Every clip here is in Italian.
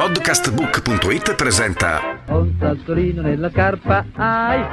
Podcastbook.it presenta Un sassolino nella carpa, ai!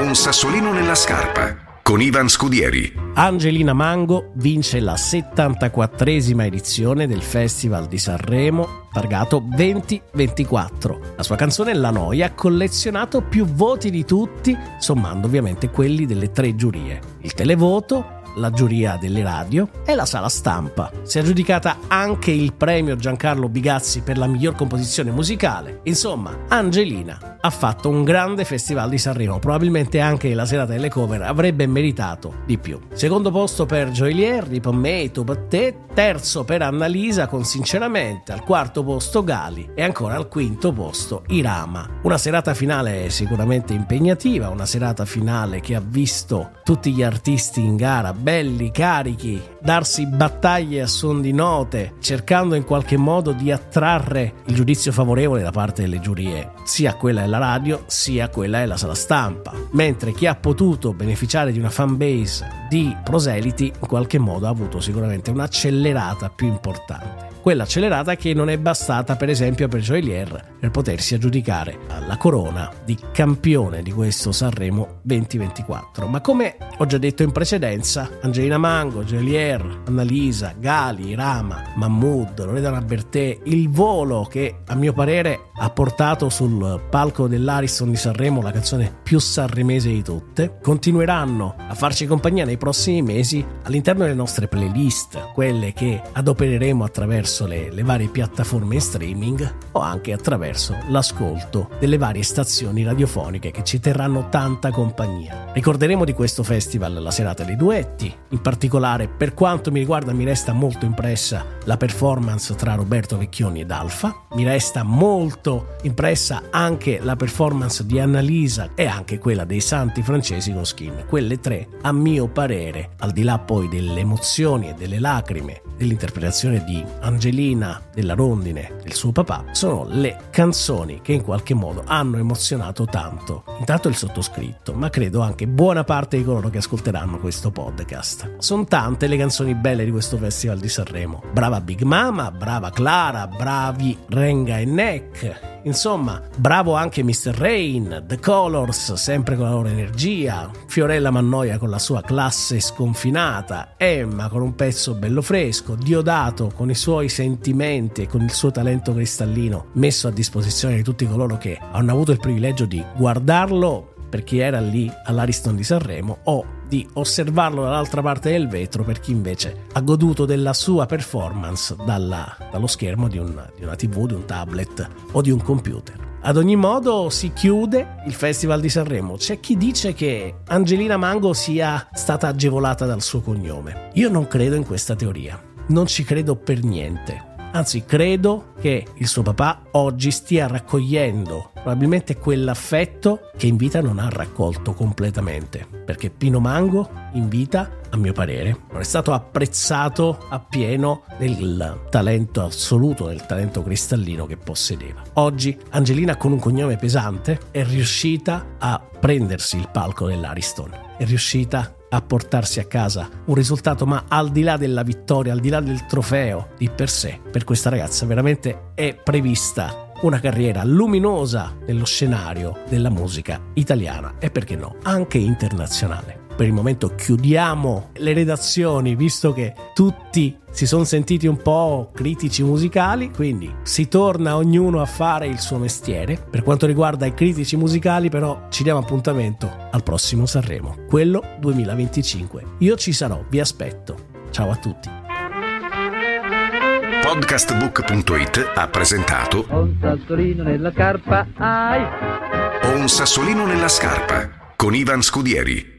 Un sassolino nella scarpa con Ivan Scudieri. Angelina Mango vince la 74esima edizione del Festival di Sanremo targato 2024. La sua canzone La Noia ha collezionato più voti di tutti, sommando ovviamente quelli delle tre giurie. Il televoto, la giuria delle radio e la sala stampa. Si è aggiudicata anche il premio Giancarlo Bigazzi per la miglior composizione musicale. Insomma, Angelina ha fatto un grande festival di Sanremo, probabilmente anche la serata delle cover avrebbe meritato di più. Secondo posto per Joelier, Rip Me, Tu Battè, terzo per Annalisa con Sinceramente, al quarto posto Gali e ancora al quinto posto Irama. Una serata finale sicuramente impegnativa, una serata finale che ha visto tutti gli artisti in gara belli, carichi, darsi battaglie a suon di note, cercando in qualche modo di attrarre il giudizio favorevole da parte delle giurie, sia quella della radio sia quella della sala stampa. Mentre chi ha potuto beneficiare di una fanbase di proseliti in qualche modo ha avuto sicuramente un'accelerata più importante quella accelerata che non è bastata per esempio per Joelier per potersi aggiudicare la corona di campione di questo Sanremo 2024. Ma come ho già detto in precedenza, Angelina Mango, Joelier, Annalisa, Gali, Rama, Mahmood, Loredana Bertè, il volo che a mio parere ha portato sul palco dell'Ariston di Sanremo la canzone più sanremese di tutte, continueranno a farci compagnia nei prossimi mesi all'interno delle nostre playlist, quelle che adopereremo attraverso attraverso le, le varie piattaforme in streaming o anche attraverso l'ascolto delle varie stazioni radiofoniche che ci terranno tanta compagnia. Ricorderemo di questo festival la serata dei duetti, in particolare per quanto mi riguarda mi resta molto impressa la performance tra Roberto Vecchioni ed Alfa, mi resta molto impressa anche la performance di Annalisa e anche quella dei Santi Francesi con Skin. Quelle tre, a mio parere, al di là poi delle emozioni e delle lacrime dell'interpretazione di Angelina, della rondine, del suo papà, sono le canzoni che in qualche modo hanno emozionato tanto, intanto il sottoscritto, ma credo anche buona parte di coloro che ascolteranno questo podcast. Sono tante le canzoni belle di questo Festival di Sanremo. Brava Big Mama, brava Clara, bravi Renga e Neck, Insomma, bravo anche Mr. Rain, The Colors, sempre con la loro energia, Fiorella Mannoia con la sua classe sconfinata, Emma con un pezzo bello fresco, Diodato con i suoi sentimenti e con il suo talento cristallino messo a disposizione di tutti coloro che hanno avuto il privilegio di guardarlo per chi era lì all'Ariston di Sanremo o di osservarlo dall'altra parte del vetro per chi invece ha goduto della sua performance dalla, dallo schermo di una, di una tv, di un tablet o di un computer. Ad ogni modo si chiude il Festival di Sanremo. C'è chi dice che Angelina Mango sia stata agevolata dal suo cognome. Io non credo in questa teoria. Non ci credo per niente. Anzi, credo che il suo papà oggi stia raccogliendo probabilmente quell'affetto che in vita non ha raccolto completamente. Perché Pino Mango in vita, a mio parere, non è stato apprezzato appieno del talento assoluto, del talento cristallino che possedeva. Oggi Angelina con un cognome pesante è riuscita a prendersi il palco dell'Ariston, è riuscita a portarsi a casa. Un risultato, ma al di là della vittoria, al di là del trofeo di per sé, per questa ragazza veramente è prevista una carriera luminosa nello scenario della musica italiana e perché no, anche internazionale per il momento chiudiamo le redazioni visto che tutti si sono sentiti un po' critici musicali, quindi si torna ognuno a fare il suo mestiere. Per quanto riguarda i critici musicali però ci diamo appuntamento al prossimo Sanremo, quello 2025. Io ci sarò, vi aspetto. Ciao a tutti. Podcastbook.it ha presentato Un sassolino nella carpa, ai! Un sassolino nella scarpa con Ivan Scudieri.